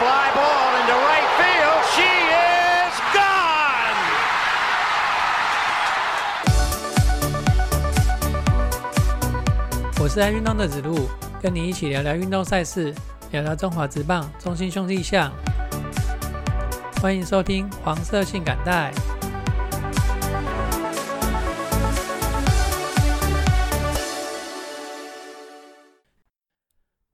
fly ball into right field. She is gone. 我是爱运动的子路，跟你一起聊聊运动赛事，聊聊中华职棒中心兄弟象。欢迎收听黄色性感带。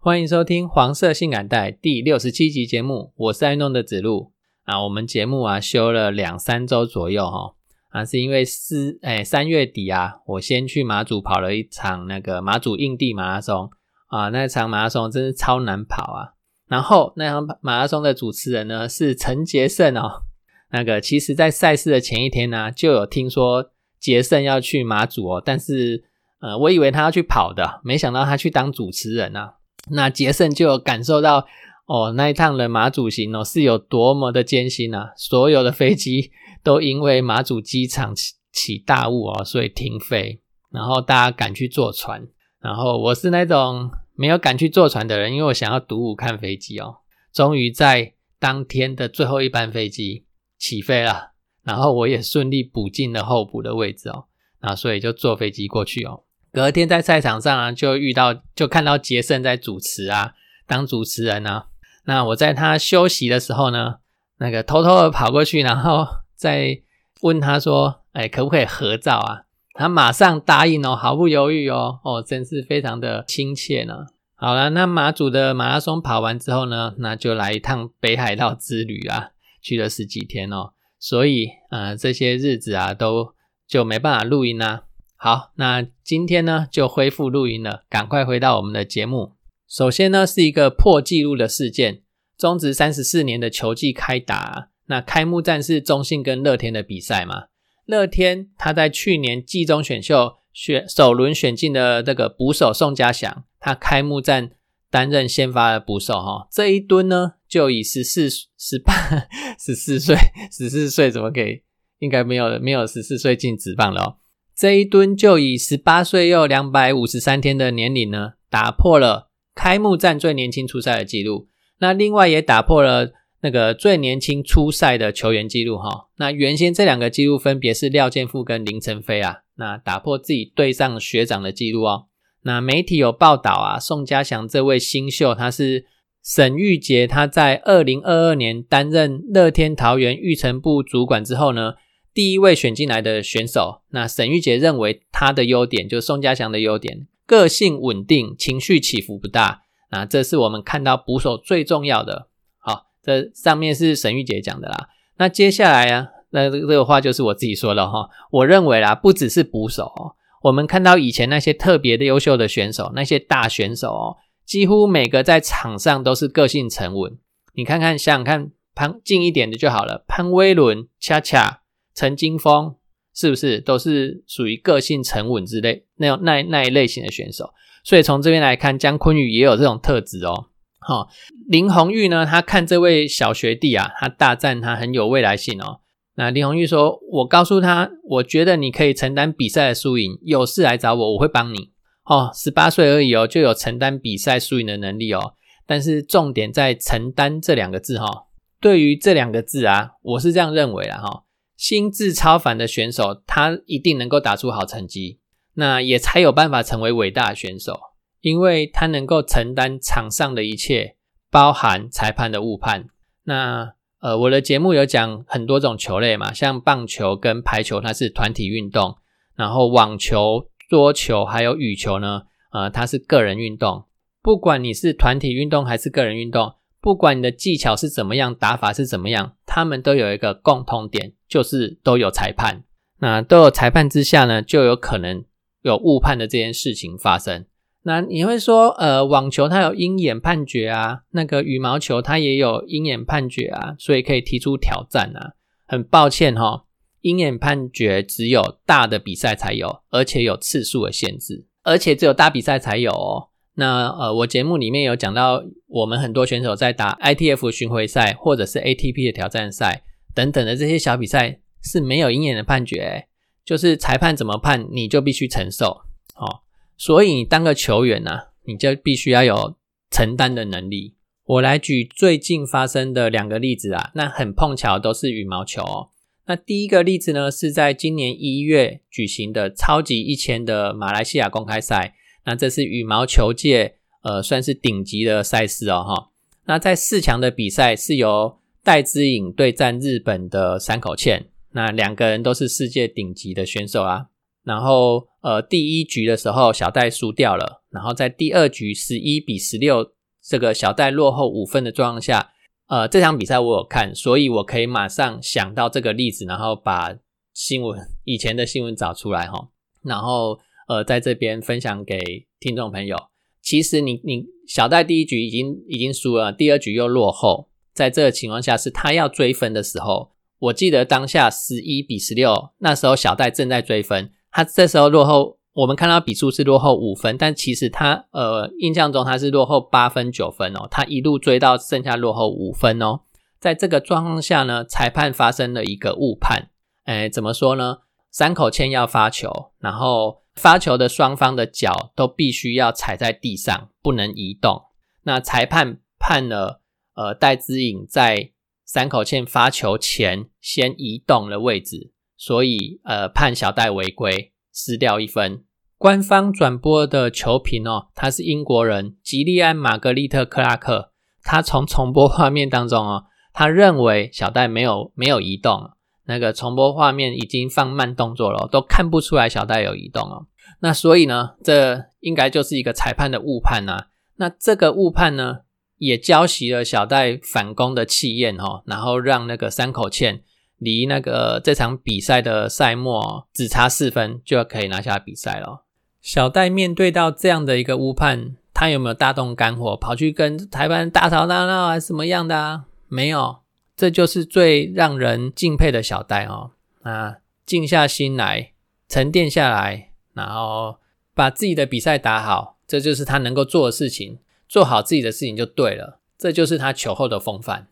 欢迎收听黄色性感带第六十七集节目，我是爱弄的子路啊。我们节目啊休了两三周左右哈啊，是因为四哎三月底啊，我先去马祖跑了一场那个马祖印地马拉松啊，那场马拉松真是超难跑啊。然后那场马拉松的主持人呢是陈杰胜哦，那个其实在赛事的前一天呢就有听说杰胜要去马祖哦，但是呃我以为他要去跑的，没想到他去当主持人啊。那杰森就有感受到哦，那一趟的马祖行哦是有多么的艰辛啊！所有的飞机 都因为马祖机场起起大雾哦，所以停飞，然后大家赶去坐船。然后我是那种没有赶去坐船的人，因为我想要独舞看飞机哦。终于在当天的最后一班飞机起飞了，然后我也顺利补进了候补的位置哦，那所以就坐飞机过去哦。隔天在赛场上啊，就遇到就看到杰森在主持啊，当主持人啊。那我在他休息的时候呢，那个偷偷的跑过去，然后 再问他说：“哎，可不可以合照啊？”他马上答应哦，毫不犹豫哦，哦，真是非常的亲切呢。好了，那马祖的马拉松跑完之后呢，那就来一趟北海道之旅啊，去了十几天哦，所以呃这些日子啊都就没办法录音啦。好，那今天呢就恢复录音了，赶快回到我们的节目。首先呢是一个破纪录的事件，中职三十四年的球季开打，那开幕战是中信跟乐天的比赛嘛？乐天他在去年季中选秀选首轮选进的这个捕手宋家祥，他开幕战担任先发的捕手哈，这一蹲呢就以十四十八十四岁十四岁怎么给？应该没有没有十四岁进职棒了哦。这一吨就以十八岁又两百五十三天的年龄呢，打破了开幕战最年轻出赛的记录。那另外也打破了那个最年轻出赛的球员记录哈。那原先这两个记录分别是廖建富跟林晨飞啊，那打破自己对上学长的记录哦。那媒体有报道啊，宋家祥这位新秀他是沈玉杰，他在二零二二年担任乐天桃园育成部主管之后呢。第一位选进来的选手，那沈玉杰认为他的优点就是宋家祥的优点，个性稳定，情绪起伏不大。那这是我们看到捕手最重要的。好，这上面是沈玉杰讲的啦。那接下来啊，那这个话就是我自己说的哈。我认为啦，不只是捕手，我们看到以前那些特别的优秀的选手，那些大选手哦，几乎每个在场上都是个性沉稳。你看看，想想看，潘近一点的就好了，潘威伦，恰恰。陈金峰是不是都是属于个性沉稳之类那种那那一类型的选手？所以从这边来看，姜昆宇也有这种特质哦。好，林红玉呢，他看这位小学弟啊，他大赞他很有未来性哦。那林红玉说：“我告诉他，我觉得你可以承担比赛的输赢，有事来找我，我会帮你。”哦，十八岁而已哦，就有承担比赛输赢的能力哦。但是重点在“承担”这两个字哈。对于这两个字啊，我是这样认为的哈。心智超凡的选手，他一定能够打出好成绩，那也才有办法成为伟大的选手，因为他能够承担场上的一切，包含裁判的误判。那呃，我的节目有讲很多种球类嘛，像棒球跟排球，它是团体运动；然后网球、桌球还有羽球呢，呃，它是个人运动。不管你是团体运动还是个人运动。不管你的技巧是怎么样，打法是怎么样，他们都有一个共通点，就是都有裁判。那都有裁判之下呢，就有可能有误判的这件事情发生。那你会说，呃，网球它有鹰眼判决啊，那个羽毛球它也有鹰眼判决啊，所以可以提出挑战啊。很抱歉哈，鹰眼判决只有大的比赛才有，而且有次数的限制，而且只有大比赛才有哦。那呃，我节目里面有讲到，我们很多选手在打 ITF 巡回赛或者是 ATP 的挑战赛等等的这些小比赛是没有鹰眼的判决，就是裁判怎么判你就必须承受哦。所以你当个球员呢，你就必须要有承担的能力。我来举最近发生的两个例子啊，那很碰巧都是羽毛球哦。那第一个例子呢，是在今年一月举行的超级一千的马来西亚公开赛，那这是羽毛球界呃算是顶级的赛事哦哈。那在四强的比赛是由戴资颖对战日本的山口茜，那两个人都是世界顶级的选手啊。然后呃第一局的时候小戴输掉了，然后在第二局十一比十六。这个小戴落后五分的状况下，呃，这场比赛我有看，所以我可以马上想到这个例子，然后把新闻以前的新闻找出来哈，然后呃，在这边分享给听众朋友。其实你你小戴第一局已经已经输了，第二局又落后，在这个情况下是他要追分的时候，我记得当下十一比十六，那时候小戴正在追分，他这时候落后。我们看到比数是落后五分，但其实他呃印象中他是落后八分九分哦，他一路追到剩下落后五分哦。在这个状况下呢，裁判发生了一个误判，哎，怎么说呢？三口签要发球，然后发球的双方的脚都必须要踩在地上，不能移动。那裁判判了，呃，戴资颖在三口签发球前先移动了位置，所以呃判小戴违规，失掉一分。官方转播的球评哦，他是英国人吉利安·玛格丽特·克拉克。他从重播画面当中哦，他认为小戴没有没有移动，那个重播画面已经放慢动作了，都看不出来小戴有移动哦。那所以呢，这应该就是一个裁判的误判呐。那这个误判呢，也浇熄了小戴反攻的气焰哦，然后让那个三口茜离那个这场比赛的赛末只差四分就可以拿下比赛了。小戴面对到这样的一个误判，他有没有大动肝火，跑去跟裁判大吵大闹还是什么样的啊？没有，这就是最让人敬佩的小戴哦。啊，静下心来，沉淀下来，然后把自己的比赛打好，这就是他能够做的事情。做好自己的事情就对了，这就是他球后的风范。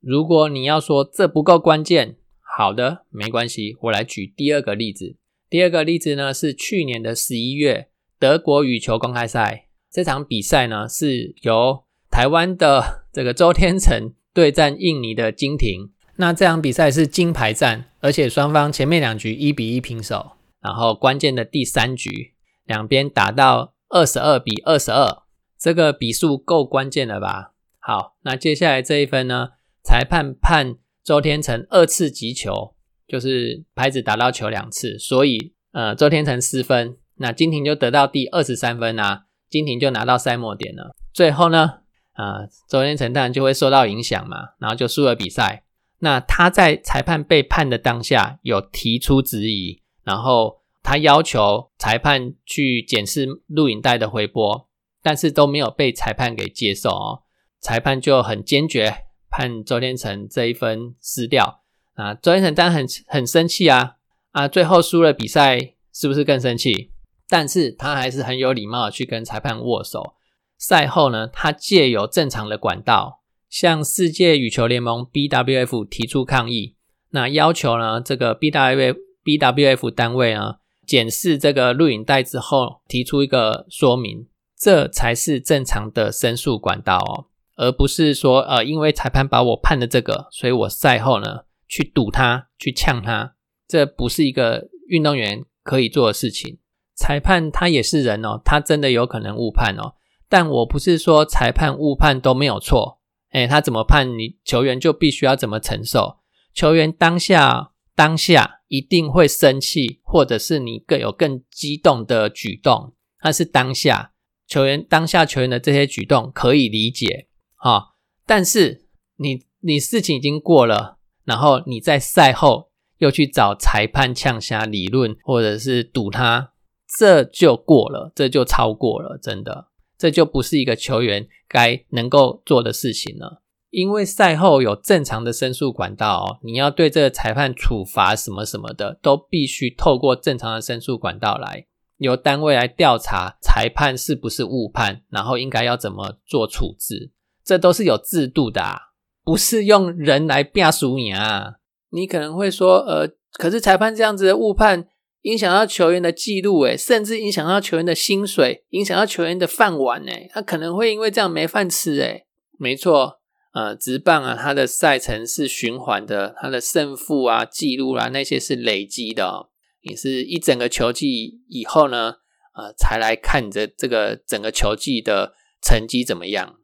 如果你要说这不够关键，好的，没关系，我来举第二个例子。第二个例子呢，是去年的十一月德国羽球公开赛这场比赛呢，是由台湾的这个周天成对战印尼的金廷。那这场比赛是金牌战，而且双方前面两局一比一平手，然后关键的第三局两边打到二十二比二十二，这个比数够关键了吧？好，那接下来这一分呢，裁判判周天成二次击球。就是拍子打到球两次，所以呃周天成失分，那金廷就得到第二十三分啊，金廷就拿到赛末点了。最后呢，啊周天成当然就会受到影响嘛，然后就输了比赛。那他在裁判被判的当下有提出质疑，然后他要求裁判去检视录影带的回播，但是都没有被裁判给接受哦。裁判就很坚决判周天成这一分失掉。啊，周天成当然很很生气啊！啊，最后输了比赛，是不是更生气？但是他还是很有礼貌的去跟裁判握手。赛后呢，他借由正常的管道向世界羽球联盟 BWF 提出抗议，那要求呢，这个 BWF BWF 单位呢，检视这个录影带之后，提出一个说明，这才是正常的申诉管道哦，而不是说，呃，因为裁判把我判的这个，所以我赛后呢。去堵他，去呛他，这不是一个运动员可以做的事情。裁判他也是人哦，他真的有可能误判哦。但我不是说裁判误判都没有错，哎，他怎么判，你球员就必须要怎么承受。球员当下当下一定会生气，或者是你更有更激动的举动，那是当下球员当下球员的这些举动可以理解哈。但是你你事情已经过了。然后你在赛后又去找裁判呛下理论，或者是堵他，这就过了，这就超过了，真的，这就不是一个球员该能够做的事情了。因为赛后有正常的申诉管道哦，你要对这个裁判处罚什么什么的，都必须透过正常的申诉管道来，由单位来调查裁判是不是误判，然后应该要怎么做处置，这都是有制度的啊。不是用人来变输你啊！你可能会说，呃，可是裁判这样子的误判，影响到球员的记录，诶，甚至影响到球员的薪水，影响到球员的饭碗，诶，他可能会因为这样没饭吃，诶，没错，呃，直棒啊，它的赛程是循环的，它的胜负啊、记录啊那些是累积的哦。你是一整个球季以后呢，呃，才来看你的这个整个球季的成绩怎么样。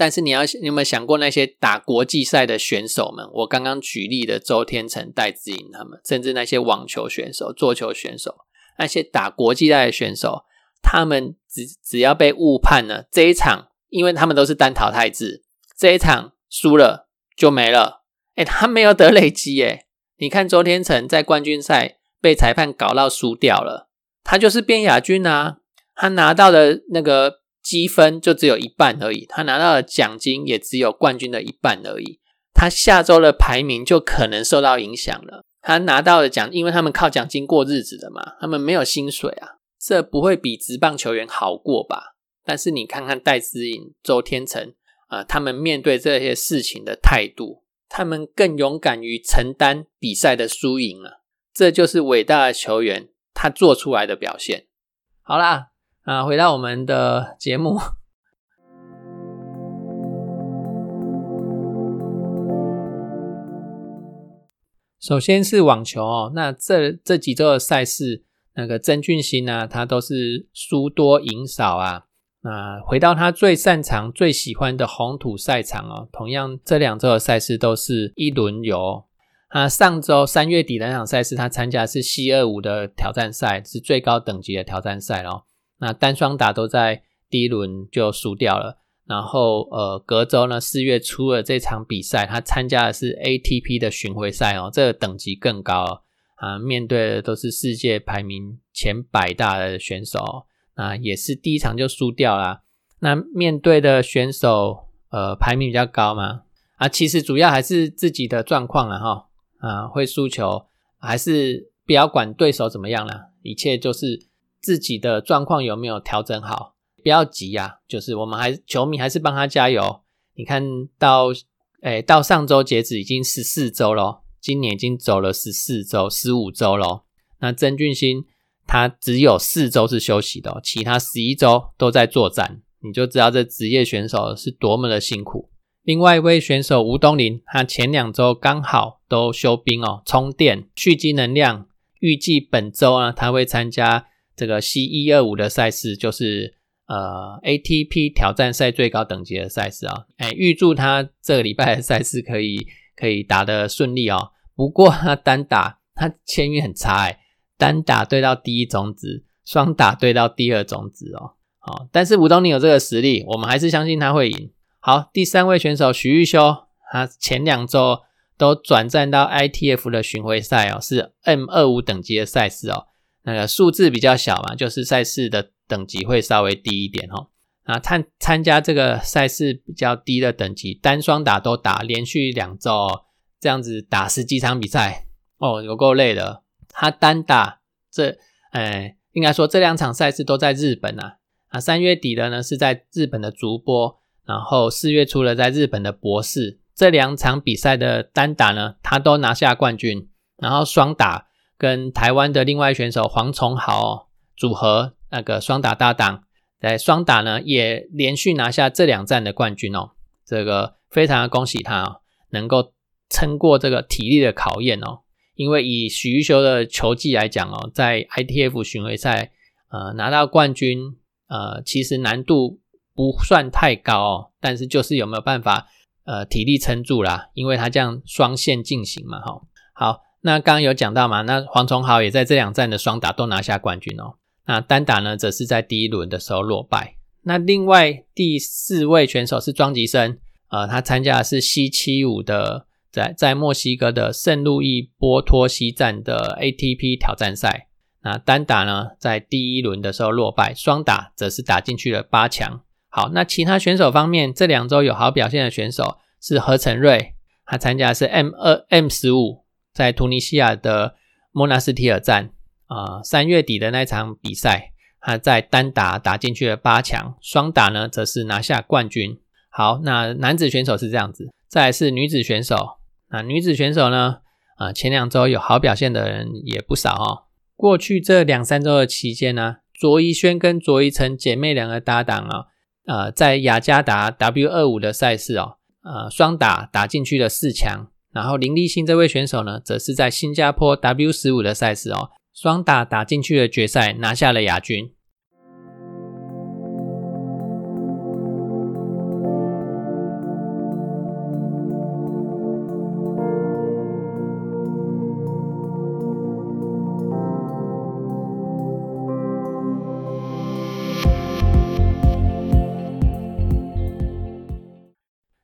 但是你要你有没有想过那些打国际赛的选手们？我刚刚举例的周天成、戴资颖他们，甚至那些网球选手、桌球选手，那些打国际赛的选手，他们只只要被误判了这一场，因为他们都是单淘汰制，这一场输了就没了。哎，他没有得累积哎。你看周天成在冠军赛被裁判搞到输掉了，他就是变亚军啊，他拿到的那个。积分就只有一半而已，他拿到的奖金也只有冠军的一半而已，他下周的排名就可能受到影响了。他拿到的奖，因为他们靠奖金过日子的嘛，他们没有薪水啊，这不会比职棒球员好过吧？但是你看看戴资颖、周天成啊，他们面对这些事情的态度，他们更勇敢于承担比赛的输赢啊，这就是伟大的球员他做出来的表现。好啦。啊，回到我们的节目。首先是网球哦，那这这几周的赛事，那个曾俊欣呢，他都是输多赢少啊。那回到他最擅长、最喜欢的红土赛场哦，同样这两周的赛事都是一轮游。啊，上周三月底的那场赛事，他参加是 C 二五的挑战赛，是最高等级的挑战赛哦。那单双打都在第一轮就输掉了，然后呃，隔周呢四月初的这场比赛，他参加的是 ATP 的巡回赛哦，这个等级更高啊，面对的都是世界排名前百大的选手啊，也是第一场就输掉了。那面对的选手呃排名比较高嘛啊，其实主要还是自己的状况了哈啊，会输球还是不要管对手怎么样了，一切就是。自己的状况有没有调整好？不要急呀，就是我们还球迷还是帮他加油。你看到，诶，到上周截止已经十四周了，今年已经走了十四周、十五周了。那曾俊欣他只有四周是休息的，其他十一周都在作战，你就知道这职业选手是多么的辛苦。另外一位选手吴东林，他前两周刚好都休兵哦，充电蓄积能量，预计本周呢他会参加。这个 C 一二五的赛事就是呃 ATP 挑战赛最高等级的赛事啊，哎，预祝他这个礼拜的赛事可以 可以打得顺利哦。不过他单打他签运很差哎，单打对到第一种子，双打对到第二种子哦。好，但是吴东尼有这个实力，我们还是相信他会赢。好，第三位选手徐玉修，他前两周都转战到 ITF 的巡回赛哦，是 M 二五等级的赛事哦。那个数字比较小嘛，就是赛事的等级会稍微低一点哦。啊，参参加这个赛事比较低的等级，单双打都打，连续两周这样子打十几场比赛哦，有够累的。他单打这，哎，应该说这两场赛事都在日本啊。啊，三月底的呢是在日本的足波，然后四月初的在日本的博士，这两场比赛的单打呢，他都拿下冠军，然后双打。跟台湾的另外选手黄崇豪组合那个双打搭档，在双打呢也连续拿下这两站的冠军哦，这个非常的恭喜他哦，能够撑过这个体力的考验哦。因为以许玉修的球技来讲哦，在 ITF 巡回赛呃拿到冠军呃其实难度不算太高哦，但是就是有没有办法呃体力撑住啦？因为他这样双线进行嘛哈，好。那刚刚有讲到嘛？那黄崇豪也在这两站的双打都拿下冠军哦。那单打呢，则是在第一轮的时候落败。那另外第四位选手是庄吉生，呃，他参加的是 C 七五的，在在墨西哥的圣路易波托西站的 ATP 挑战赛。那单打呢，在第一轮的时候落败，双打则是打进去了八强。好，那其他选手方面，这两周有好表现的选手是何成瑞，他参加的是 M 二 M 十五。在突尼西亚的莫纳斯提尔站啊，三月底的那场比赛，他在单打打进去了八强，双打呢则是拿下冠军。好，那男子选手是这样子，再是女子选手。那女子选手呢，啊，前两周有好表现的人也不少哦。过去这两三周的期间呢，卓怡萱跟卓一晨姐妹两个搭档啊，呃，在雅加达 W 二五的赛事哦，呃，双打打进去了四强。然后林立新这位选手呢，则是在新加坡 W 十五的赛事哦，双打打进去了决赛，拿下了亚军。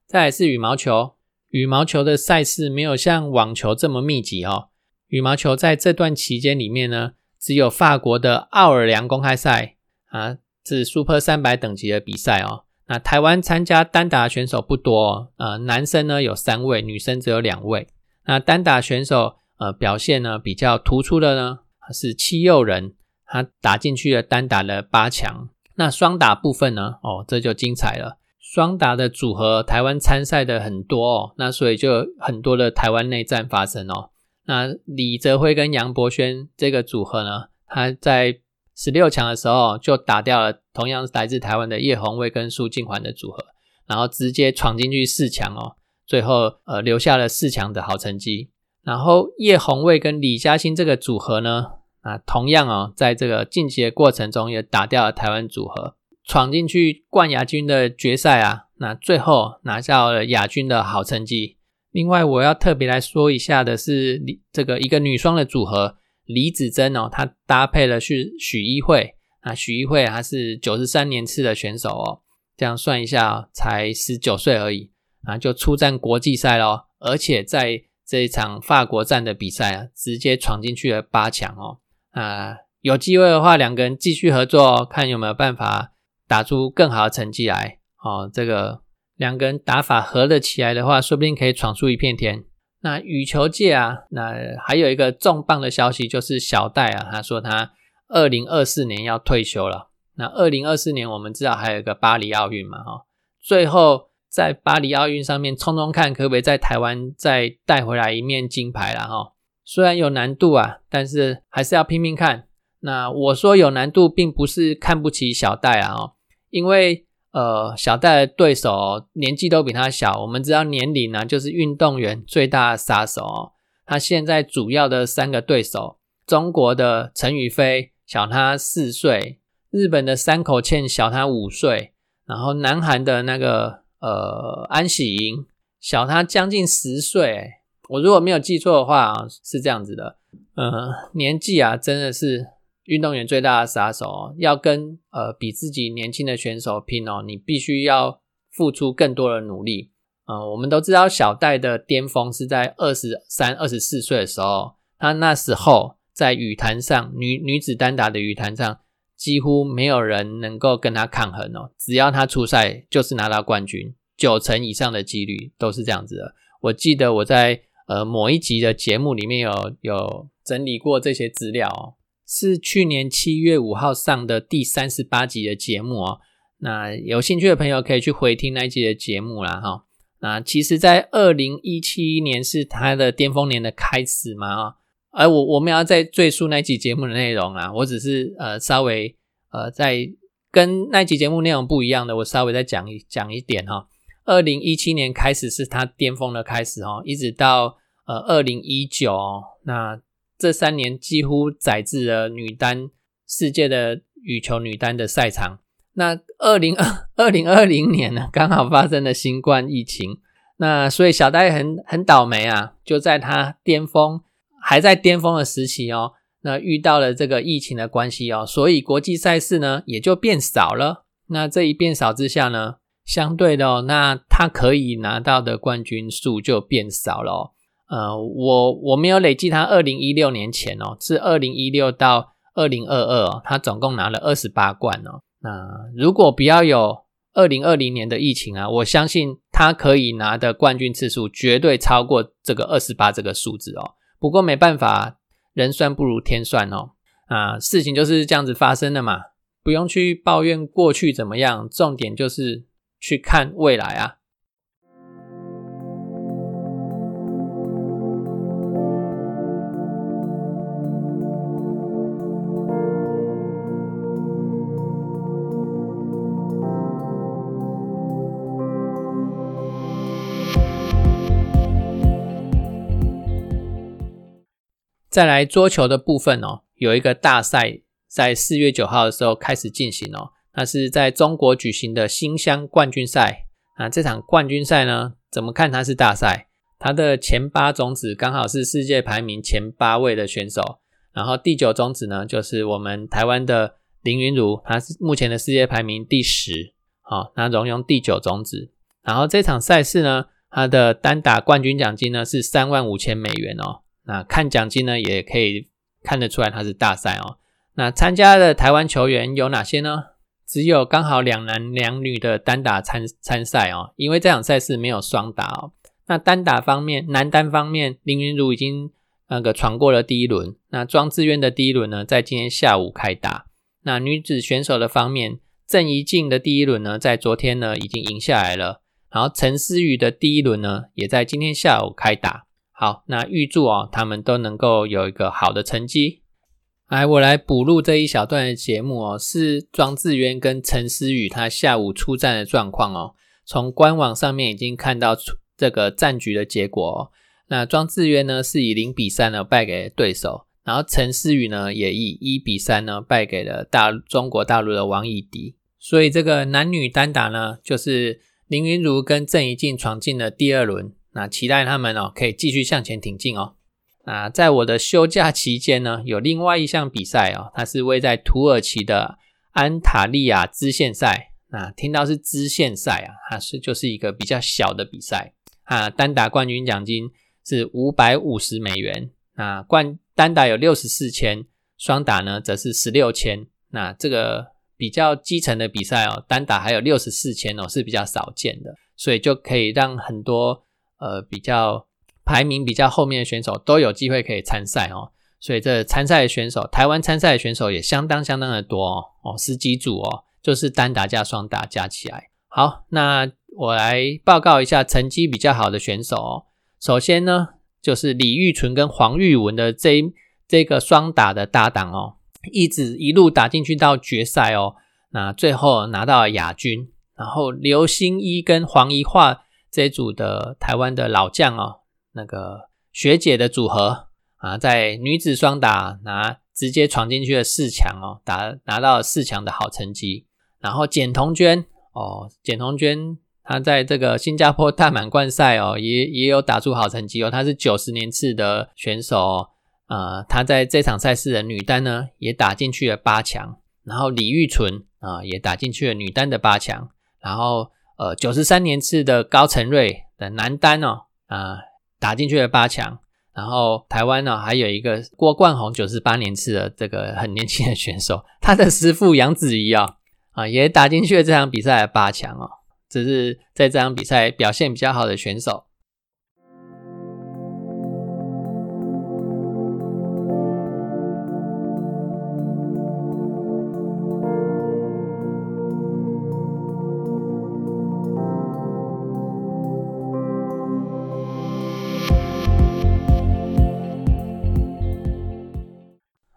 再来是羽毛球，羽毛球的赛事没有像网球这么密集哦。羽毛球在这段期间里面呢，只有法国的奥尔良公开赛啊，是 Super 三百等级的比赛哦。那台湾参加单打选手不多，呃，男生呢有三位，女生只有两位。那单打选手呃表现呢比较突出的呢是七佑人，他打进去了单打的八强。那双打部分呢，哦，这就精彩了。双打的组合，台湾参赛的很多哦，那所以就很多的台湾内战发生哦。那李泽辉跟杨博轩这个组合呢，他在十六强的时候就打掉了同样是来自台湾的叶红卫跟苏静环的组合，然后直接闯进去四强哦，最后呃留下了四强的好成绩。然后叶红卫跟李嘉欣这个组合呢，啊同样哦，在这个晋级的过程中也打掉了台湾组合。闯进去冠亚军的决赛啊，那最后拿下了亚军的好成绩。另外，我要特别来说一下的是，李这个一个女双的组合李子珍哦，她搭配的是许一慧啊，许一慧她是九十三年次的选手哦，这样算一下，才十九岁而已啊，就出战国际赛咯，而且在这一场法国站的比赛啊，直接闯进去了八强哦啊，有机会的话，两个人继续合作哦，看有没有办法。打出更好的成绩来，哦，这个两个人打法合得起来的话，说不定可以闯出一片天。那羽球界啊，那还有一个重磅的消息，就是小戴啊，他说他二零二四年要退休了。那二零二四年我们知道还有一个巴黎奥运嘛，哈，最后在巴黎奥运上面冲冲看，可不可以在台湾再带回来一面金牌了，哈。虽然有难度啊，但是还是要拼命看。那我说有难度，并不是看不起小戴啊，哦。因为呃，小戴的对手年纪都比他小，我们知道年龄呢就是运动员最大的杀手哦。他现在主要的三个对手，中国的陈雨菲小他四岁，日本的山口茜小他五岁，然后南韩的那个呃安喜莹小他将近十岁。我如果没有记错的话，是这样子的。嗯，年纪啊，真的是。运动员最大的杀手，要跟呃比自己年轻的选手拼哦，你必须要付出更多的努力。呃，我们都知道小戴的巅峰是在二十三、二十四岁的时候，他那时候在羽坛上，女女子单打的羽坛上，几乎没有人能够跟他抗衡哦。只要他出赛，就是拿到冠军，九成以上的几率都是这样子的。我记得我在呃某一集的节目里面有有整理过这些资料哦。是去年七月五号上的第三十八集的节目哦。那有兴趣的朋友可以去回听那一集的节目啦哈。那其实，在二零一七年是他的巅峰年的开始嘛啊。而我我们要再赘述那集节目的内容啊，我只是呃稍微呃在跟那集节目内容不一样的，我稍微再讲一讲一点哈。二零一七年开始是他巅峰的开始哦，一直到呃二零一九那。这三年几乎载至了女单世界的羽球女单的赛场。那二零二二零二零年呢，刚好发生了新冠疫情，那所以小戴很很倒霉啊，就在他巅峰还在巅峰的时期哦，那遇到了这个疫情的关系哦，所以国际赛事呢也就变少了。那这一变少之下呢，相对的哦，那他可以拿到的冠军数就变少了。呃，我我没有累计他二零一六年前哦，是二零一六到二零二二，他总共拿了二十八冠哦。那如果不要有二零二零年的疫情啊，我相信他可以拿的冠军次数绝对超过这个二十八这个数字哦。不过没办法，人算不如天算哦。啊，事情就是这样子发生的嘛，不用去抱怨过去怎么样，重点就是去看未来啊。再来桌球的部分哦，有一个大赛在四月九号的时候开始进行哦，那是在中国举行的新乡冠军赛啊。这场冠军赛呢，怎么看它是大赛？它的前八种子刚好是世界排名前八位的选手，然后第九种子呢，就是我们台湾的林云儒，他是目前的世界排名第十，好，那荣用第九种子。然后这场赛事呢，它的单打冠军奖金呢是三万五千美元哦。那看奖金呢，也可以看得出来它是大赛哦。那参加的台湾球员有哪些呢？只有刚好两男两女的单打参参赛哦，因为这场赛事没有双打哦。那单打方面，男单方面，林云儒已经那个闯过了第一轮。那庄智渊的第一轮呢，在今天下午开打。那女子选手的方面，郑怡静的第一轮呢，在昨天呢已经赢下来了。然后陈思雨的第一轮呢，也在今天下午开打。好，那预祝哦，他们都能够有一个好的成绩。来，我来补录这一小段的节目哦，是庄智渊跟陈思雨他下午出战的状况哦。从官网上面已经看到出。这个战局的结果，那庄智渊呢是以零比三呢败给对手，然后陈思雨呢也以一比三呢败给了大中国大陆的王艺迪，所以这个男女单打呢就是林云如跟郑怡静闯进了第二轮，那期待他们哦可以继续向前挺进哦。那在我的休假期间呢，有另外一项比赛哦，它是位在土耳其的安塔利亚支线赛，那听到是支线赛啊，它是就是一个比较小的比赛。啊，单打冠军奖金是五百五十美元。那冠单打有六十四千，双打呢则是十六千。那这个比较基层的比赛哦，单打还有六十四千哦，是比较少见的，所以就可以让很多呃比较排名比较后面的选手都有机会可以参赛哦。所以这参赛的选手，台湾参赛的选手也相当相当的多哦，哦十几组哦，就是单打加双打加起来。好，那。我来报告一下成绩比较好的选手哦。首先呢，就是李玉纯跟黄玉文的这这个双打的搭档哦，一直一路打进去到决赛哦。那最后拿到了亚军。然后刘星一跟黄怡桦这组的台湾的老将哦，那个学姐的组合啊，在女子双打拿直接闯进去了四强哦，打拿到了四强的好成绩。然后简彤娟哦，简彤娟。她在这个新加坡大满贯赛哦，也也有打出好成绩哦。她是九十年次的选手哦，呃，她在这场赛事的女单呢，也打进去了八强。然后李玉纯啊，也打进去了女单的八强。然后呃，九十三年次的高成瑞的男单哦，啊，打进去了八强。然后台湾呢，还有一个郭冠宏，九十八年次的这个很年轻的选手，他的师傅杨子怡啊，啊，也打进去了这场比赛的八强哦。只是在这场比赛表现比较好的选手。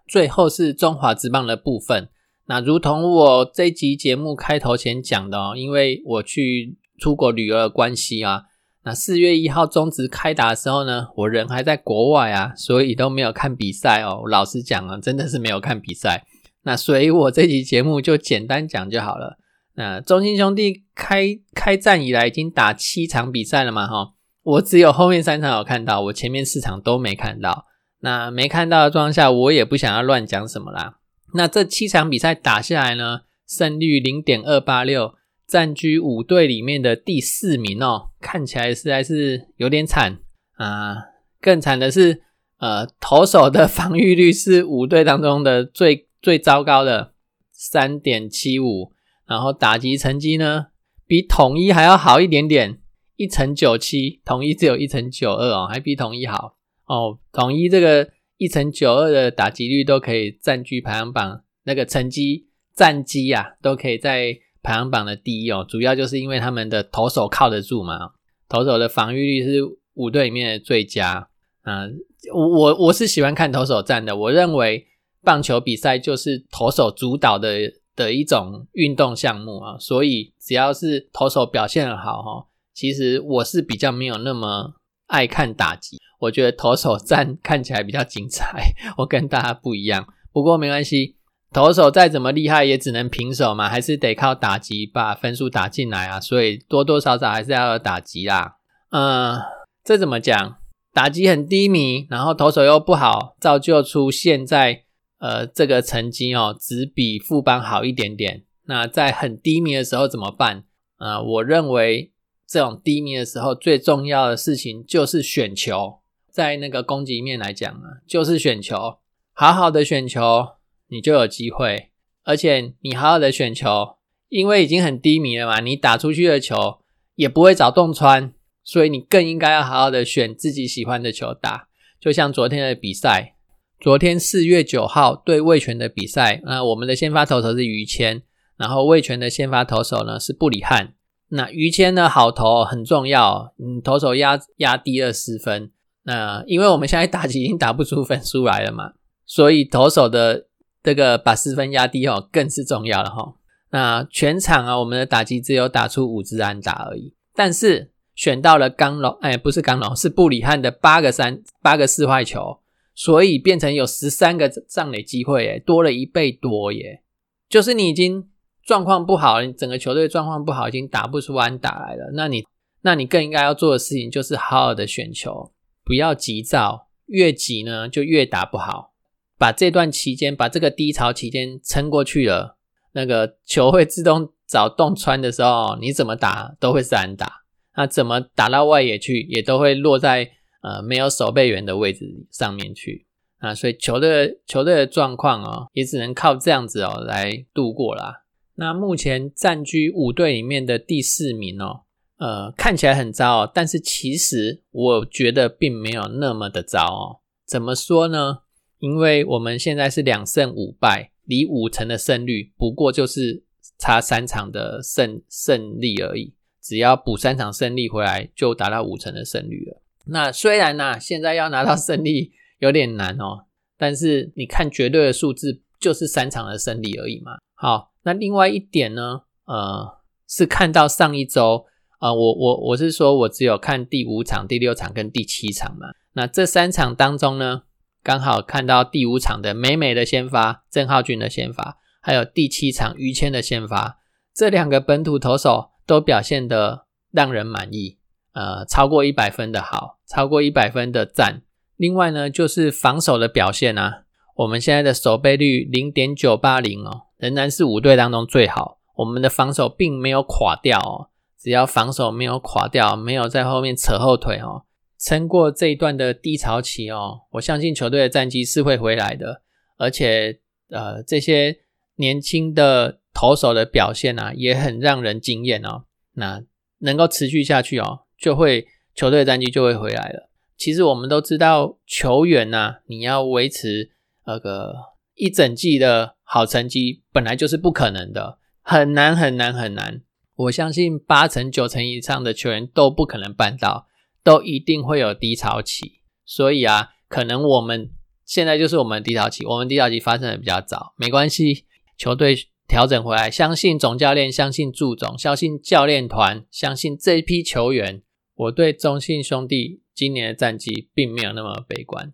最后是中华职棒的部分。那如同我这集节目开头前讲的哦，因为我去出国旅游的关系啊，那四月一号中职开打的时候呢，我人还在国外啊，所以都没有看比赛哦。老实讲啊，真的是没有看比赛。那所以我这集节目就简单讲就好了。那中信兄弟开开战以来已经打七场比赛了嘛，哈，我只有后面三场有看到，我前面四场都没看到。那没看到的状况下，我也不想要乱讲什么啦。那这七场比赛打下来呢，胜率零点二八六，占据五队里面的第四名哦，看起来实在是有点惨啊。更惨的是，呃，投手的防御率是五队当中的最最糟糕的三点七五，然后打击成绩呢，比统一还要好一点点，一成九七，统一只有一成九二哦，还比统一好哦，统一这个。一成九二的打击率都可以占据排行榜那个成绩战绩啊，都可以在排行榜的第一哦。主要就是因为他们的投手靠得住嘛，投手的防御率是五队里面的最佳啊。我我我是喜欢看投手战的，我认为棒球比赛就是投手主导的的一种运动项目啊，所以只要是投手表现好哈，其实我是比较没有那么爱看打击，我觉得投手战看起来比较精彩。我跟大家不一样，不过没关系，投手再怎么厉害也只能平手嘛，还是得靠打击把分数打进来啊。所以多多少少还是要有打击啦。嗯，这怎么讲？打击很低迷，然后投手又不好，造就出现在呃这个成绩哦，只比副班好一点点。那在很低迷的时候怎么办？啊，我认为这种低迷的时候，最重要的事情就是选球。在那个攻击面来讲啊，就是选球，好好的选球，你就有机会。而且你好好的选球，因为已经很低迷了嘛，你打出去的球也不会找洞穿，所以你更应该要好好的选自己喜欢的球打。就像昨天的比赛，昨天四月九号对魏权的比赛，那我们的先发投手是于谦。然后魏权的先发投手呢是布里汉，那于谦呢好投很重要，嗯，投手压压低了十分，那因为我们现在打击已经打不出分数来了嘛，所以投手的这个把失分压低哦更是重要了哈。那全场啊我们的打击只有打出五支安打而已，但是选到了刚龙，哎不是刚龙是布里汉的八个三八个四坏球，所以变成有十三个上垒机会，哎多了一倍多耶，就是你已经。状况不好，你整个球队状况不好，已经打不出安打来了。那你，那你更应该要做的事情就是好好的选球，不要急躁，越急呢就越打不好。把这段期间，把这个低潮期间撑过去了，那个球会自动找洞穿的时候，你怎么打都会是安打。那怎么打到外野去，也都会落在呃没有守备员的位置上面去啊。所以球队球队的状况哦，也只能靠这样子哦来度过啦。那目前暂居五队里面的第四名哦，呃，看起来很糟哦，但是其实我觉得并没有那么的糟哦。怎么说呢？因为我们现在是两胜五败，离五成的胜率不过就是差三场的胜胜利而已，只要补三场胜利回来，就达到五成的胜率了。那虽然呢，现在要拿到胜利有点难哦，但是你看绝对的数字，就是三场的胜利而已嘛。好。那另外一点呢，呃，是看到上一周，呃，我我我是说，我只有看第五场、第六场跟第七场嘛。那这三场当中呢，刚好看到第五场的美美的先发郑浩俊的先发，还有第七场于谦的先发，这两个本土投手都表现的让人满意，呃，超过一百分的好，超过一百分的赞。另外呢，就是防守的表现啊，我们现在的守备率零点九八零哦。仍然是五队当中最好，我们的防守并没有垮掉哦。只要防守没有垮掉，没有在后面扯后腿哦，撑过这一段的低潮期哦，我相信球队的战绩是会回来的。而且，呃，这些年轻的投手的表现啊，也很让人惊艳哦。那能够持续下去哦，就会球队的战绩就会回来了。其实我们都知道，球员呐，你要维持那个一整季的。好成绩本来就是不可能的，很难很难很难。我相信八成九成以上的球员都不可能办到，都一定会有低潮期。所以啊，可能我们现在就是我们低潮期，我们低潮期发生的比较早，没关系，球队调整回来，相信总教练，相信祝总，相信教练团，相信这一批球员。我对中信兄弟今年的战绩并没有那么悲观。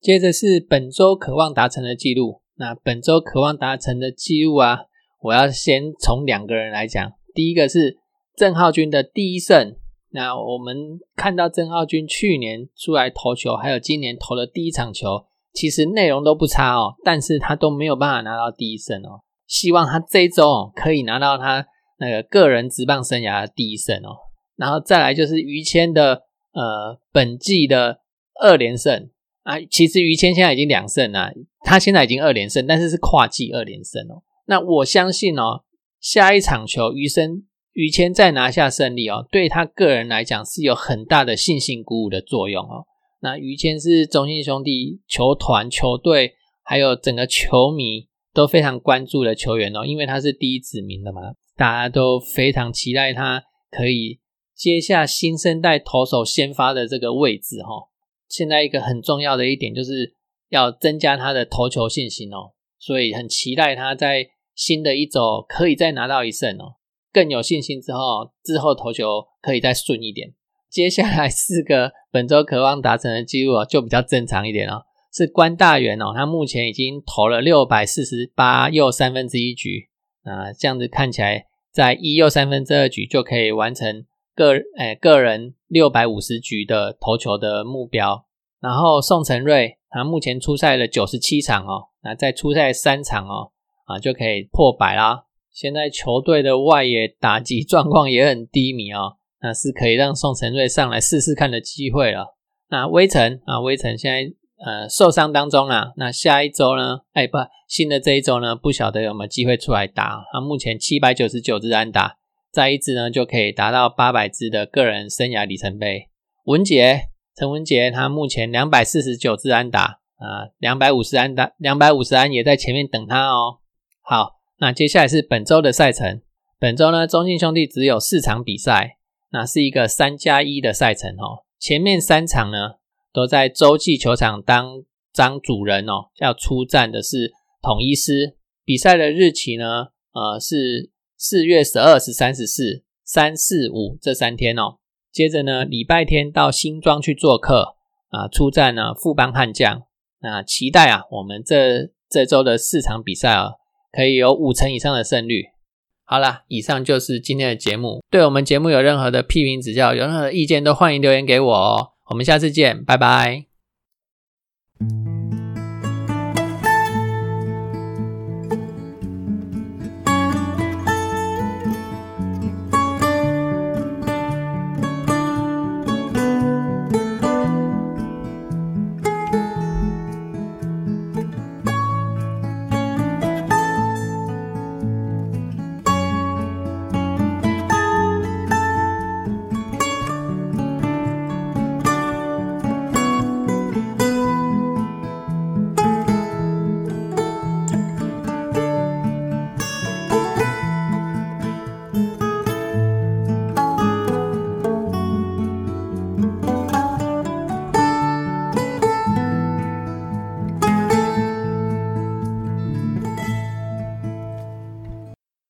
接着是本周渴望达成的记录。那本周渴望达成的记录啊，我要先从两个人来讲。第一个是郑浩君的第一胜。那我们看到郑浩君去年出来投球，还有今年投的第一场球，其实内容都不差哦，但是他都没有办法拿到第一胜哦。希望他这一周可以拿到他那个个人职棒生涯的第一胜哦。然后再来就是于谦的呃本季的二连胜。啊，其实于谦现在已经两胜了，他现在已经二连胜，但是是跨季二连胜哦。那我相信哦，下一场球于生于谦再拿下胜利哦，对他个人来讲是有很大的信心鼓舞的作用哦。那于谦是中信兄弟球团、球队还有整个球迷都非常关注的球员哦，因为他是第一指名的嘛，大家都非常期待他可以接下新生代投手先发的这个位置哈。现在一个很重要的一点就是要增加他的投球信心哦，所以很期待他在新的一周可以再拿到一胜哦，更有信心之后，之后投球可以再顺一点。接下来四个本周渴望达成的记录哦，就比较正常一点哦。是关大元哦，他目前已经投了六百四十八又三分之一局，啊，这样子看起来，在一又三分之二局就可以完成个诶个人六百五十局的投球的目标。然后宋承瑞，他目前出赛了九十七场哦，那再出赛三场哦，啊就可以破百啦。现在球队的外野打击状况也很低迷哦，那是可以让宋承瑞上来试试看的机会了。那威城啊，威城现在。呃，受伤当中啦，那下一周呢？哎，不，新的这一周呢，不晓得有没有机会出来打。他目前七百九十九支安打，再一支呢就可以达到八百支的个人生涯里程碑。文杰，陈文杰，他目前两百四十九支安打啊，两百五十安打，两百五十安也在前面等他哦。好，那接下来是本周的赛程。本周呢，中信兄弟只有四场比赛，那是一个三加一的赛程哦。前面三场呢。都在洲际球场当张主人哦，要出战的是统一师。比赛的日期呢，呃，是四月十二、十三、十四、三四五这三天哦。接着呢，礼拜天到新庄去做客啊，出战呢富邦悍将。那期待啊，我们这这周的四场比赛啊，可以有五成以上的胜率。好啦，以上就是今天的节目。对我们节目有任何的批评指教，有任何意见都欢迎留言给我哦。我们下次见，拜拜。